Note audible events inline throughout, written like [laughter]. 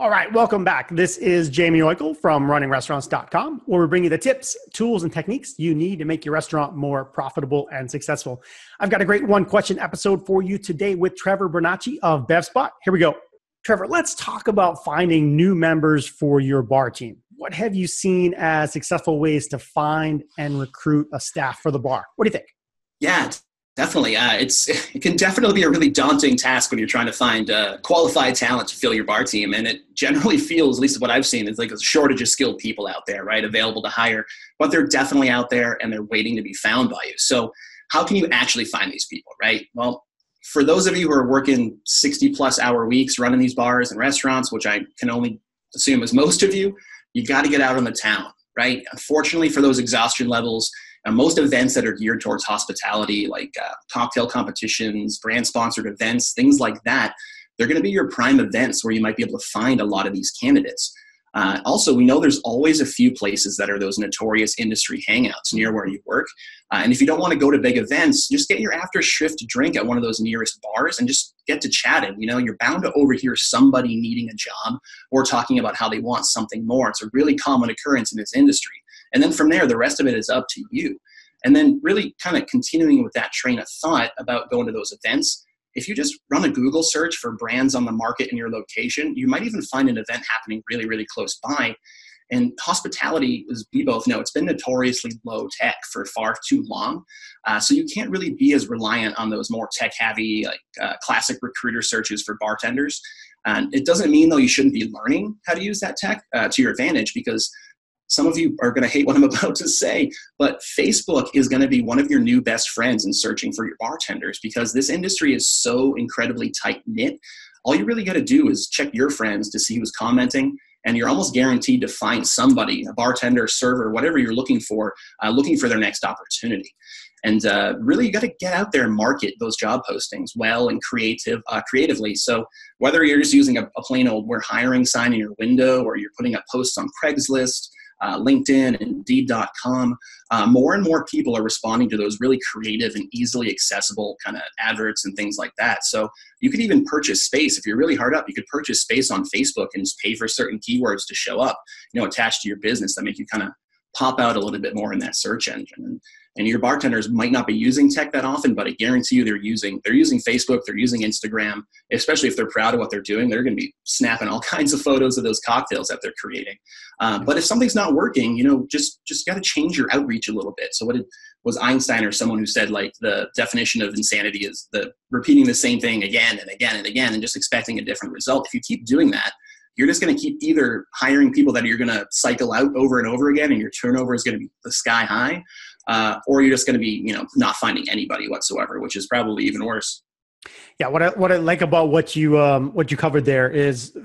All right, welcome back. This is Jaime Oikle from runningrestaurants.com, where we bring you the tips, tools, and techniques you need to make your restaurant more profitable and successful. I've got a great one question episode for you today with Trevor Bernacci of BevSpot. Here we go. Trevor, let's talk about finding new members for your bar team. What have you seen as successful ways to find and recruit a staff for the bar? What do you think? Yeah, Definitely, uh, it's [laughs] it can definitely be a really daunting task when you're trying to find uh, qualified talent to fill your bar team, and it generally [laughs] feels, at least what I've seen, is like a shortage of skilled people out there, right, available to hire. But they're definitely out there, and they're waiting to be found by you. So, how can you actually find these people, right? Well, for those of you who are working 60 plus hour weeks running these bars and restaurants, which I can only assume is most of you, you got to get out on the town, right? Unfortunately, for those exhaustion levels now, most events that are geared towards hospitality, like uh, cocktail competitions, brand sponsored events, things like that, they're going to be your prime events where you might be able to find a lot of these candidates. Uh, also, we know there's always a few places that are those notorious industry hangouts near where you work. Uh, and if you don't want to go to big events, just get your after shift drink at one of those nearest bars and just get to chatting. You know, you're bound to overhear somebody needing a job or talking about how they want something more. It's a really common occurrence in this industry. And then from there, the rest of it is up to you. And then really kind of continuing with that train of thought about going to those events. If you just run a Google search for brands on the market in your location, you might even find an event happening really, really close by. And hospitality, as we both know, it's been notoriously low tech for far too long. Uh, so you can't really be as reliant on those more tech heavy, like uh, classic recruiter searches for bartenders. And it doesn't mean, though, you shouldn't be learning how to use that tech uh, to your advantage because some of you are going to hate what I'm [laughs] about to say, but Facebook is going to be one of your new best friends in searching for your bartenders because this industry is so incredibly tight knit. All you really got to do is check your friends to see who's commenting, and you're almost guaranteed to find somebody, a bartender, server, whatever you're looking for, uh, looking for their next opportunity. And uh, really, you got to get out there and market those job postings well and creative, uh, creatively. So whether you're just using a, a plain old "we're hiring" sign in your window, or you're putting up posts on Craigslist, uh, LinkedIn, and Indeed.com, uh, more and more people are responding to those really creative and easily accessible kind of adverts and things like that. So you could even purchase space if you're really hard up. You could purchase space on Facebook and just pay for certain keywords to show up, you know, attached to your business that make you kind of pop out a little bit more in that search engine. And and your bartenders might not be using tech that often but i guarantee you they're using they're using facebook they're using instagram especially if they're proud of what they're doing they're going to be snapping all [laughs] kinds of photos of those cocktails that they're creating. Um, but if something's not working you know just just got to change your outreach a little bit. So what did was einstein or someone who said like the definition of insanity is the repeating the same thing again and again and again and just expecting a different result. If you keep doing that you're just going to keep either hiring people that you're going to cycle out over and over again and your turnover is going to be the sky high uh, or you're just going to be you know not finding anybody whatsoever, which is probably even worse. Yeah, what I what I like about what you um, what you covered there is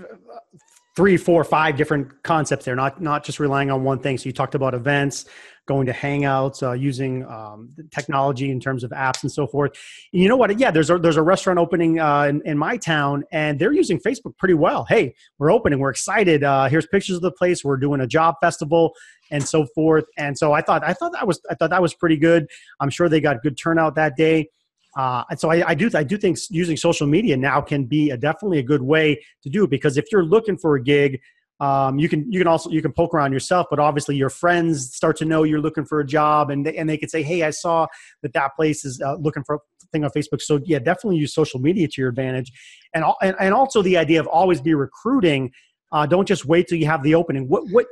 three, four, five different concepts there, not not just relying on one thing. So you talked about events, going to Hangouts, uh, using um, technology in terms of apps and so forth. And you know what? Yeah, there's a there's a restaurant opening uh, in, in, my town, and they're using Facebook pretty well. Hey, we're opening, we're excited. Uh, here's pictures of the place. We're doing a job festival and so forth. And so I thought I thought that was I thought that was pretty good. I'm sure they got good turnout that day. Uh, and so I, I, do I do think using social media now can be a, definitely a good way to do it because if you're looking for a gig, um, you can you can also you can poke around yourself, but obviously your friends start to know you're looking for a job, and they, and they could say, hey, I saw that that place is uh, looking for a thing on Facebook. So yeah, definitely use social media to your advantage, and and, and also the idea of always be recruiting. Uh, don't just wait till you have the opening. What what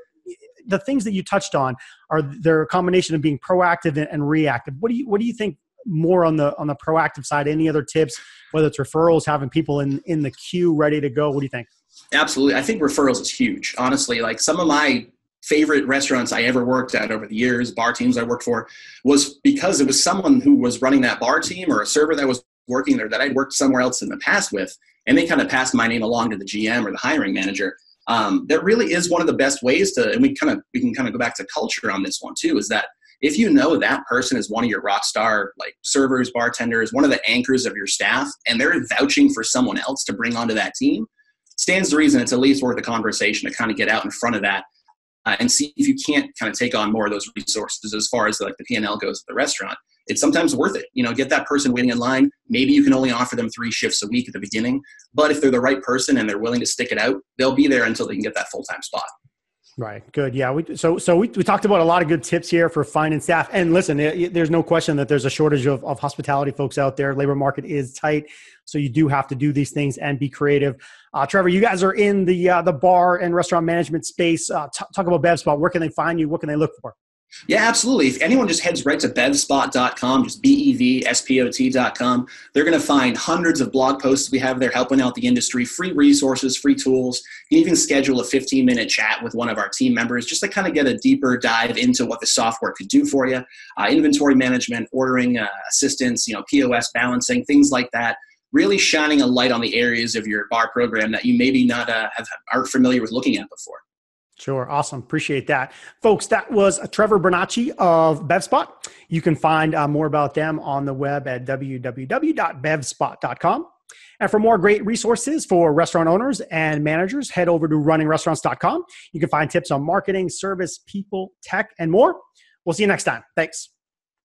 the things that you touched on are they're a combination of being proactive and, and reactive. What do you what do you think more on the on the proactive side? Any other tips? Whether it's referrals, having people in in the queue ready to go. What do you think? Absolutely, I think referrals is huge. Honestly, like some of my favorite restaurants I ever worked at over the years, bar teams I worked for, was because it was someone who was running that bar team or a server that was working there that I'd worked somewhere else in the past with, and they kind of passed my name along to the GM or the hiring manager. Um, that really is one of the best ways to, and we kind of we can kind of go back to culture on this one too. Is that if you know that person is one of your rock star like servers, bartenders, one of the anchors of your staff, and they're vouching for someone else to bring onto that team, stands to reason it's at least worth a conversation to kind of get out in front of that uh, and see if you can't kind of take on more of those resources as far as like the P&L goes at the restaurant. it's sometimes worth it. You know, get that person waiting in line. Maybe you can only offer them three shifts a week at the beginning, but if they're the right person and they're willing to stick it out, they'll be there until they can get that full time spot. Right. Good. Yeah. We, so so we, we talked about a lot of good tips here for finding staff. And listen, it, it, there's no question that there's a shortage of, of hospitality folks out there. Labor market is tight, so you do have to do these things and be creative. Uh, Trevor, you guys are in the uh, the bar and restaurant management space. Uh, t- talk about BevSpot. Where can they find you? What can they look for? Yeah, absolutely. If anyone just heads right to bevspot.com, just B-E-V-S-P-O-T.com, they're going to find hundreds of blog posts we have there helping out the industry, free resources, free tools. You can even schedule a 15-minute chat with one of our team members just to kind of get a deeper dive into what the software could do for you. Uh, inventory management, ordering uh, assistance, you know, POS balancing, things like that. Really shining a light on the areas of your bar program that you maybe not uh, have, aren't familiar with looking at before. Sure. Awesome. Appreciate that. Folks, that was Trevor Bernacci of BevSpot. You can find uh, more about them on the web at www.bevspot.com. And for more great resources for restaurant owners and managers, head over to runningrestaurants.com. You can find tips on marketing, service, people, tech, and more. We'll see you next time. Thanks.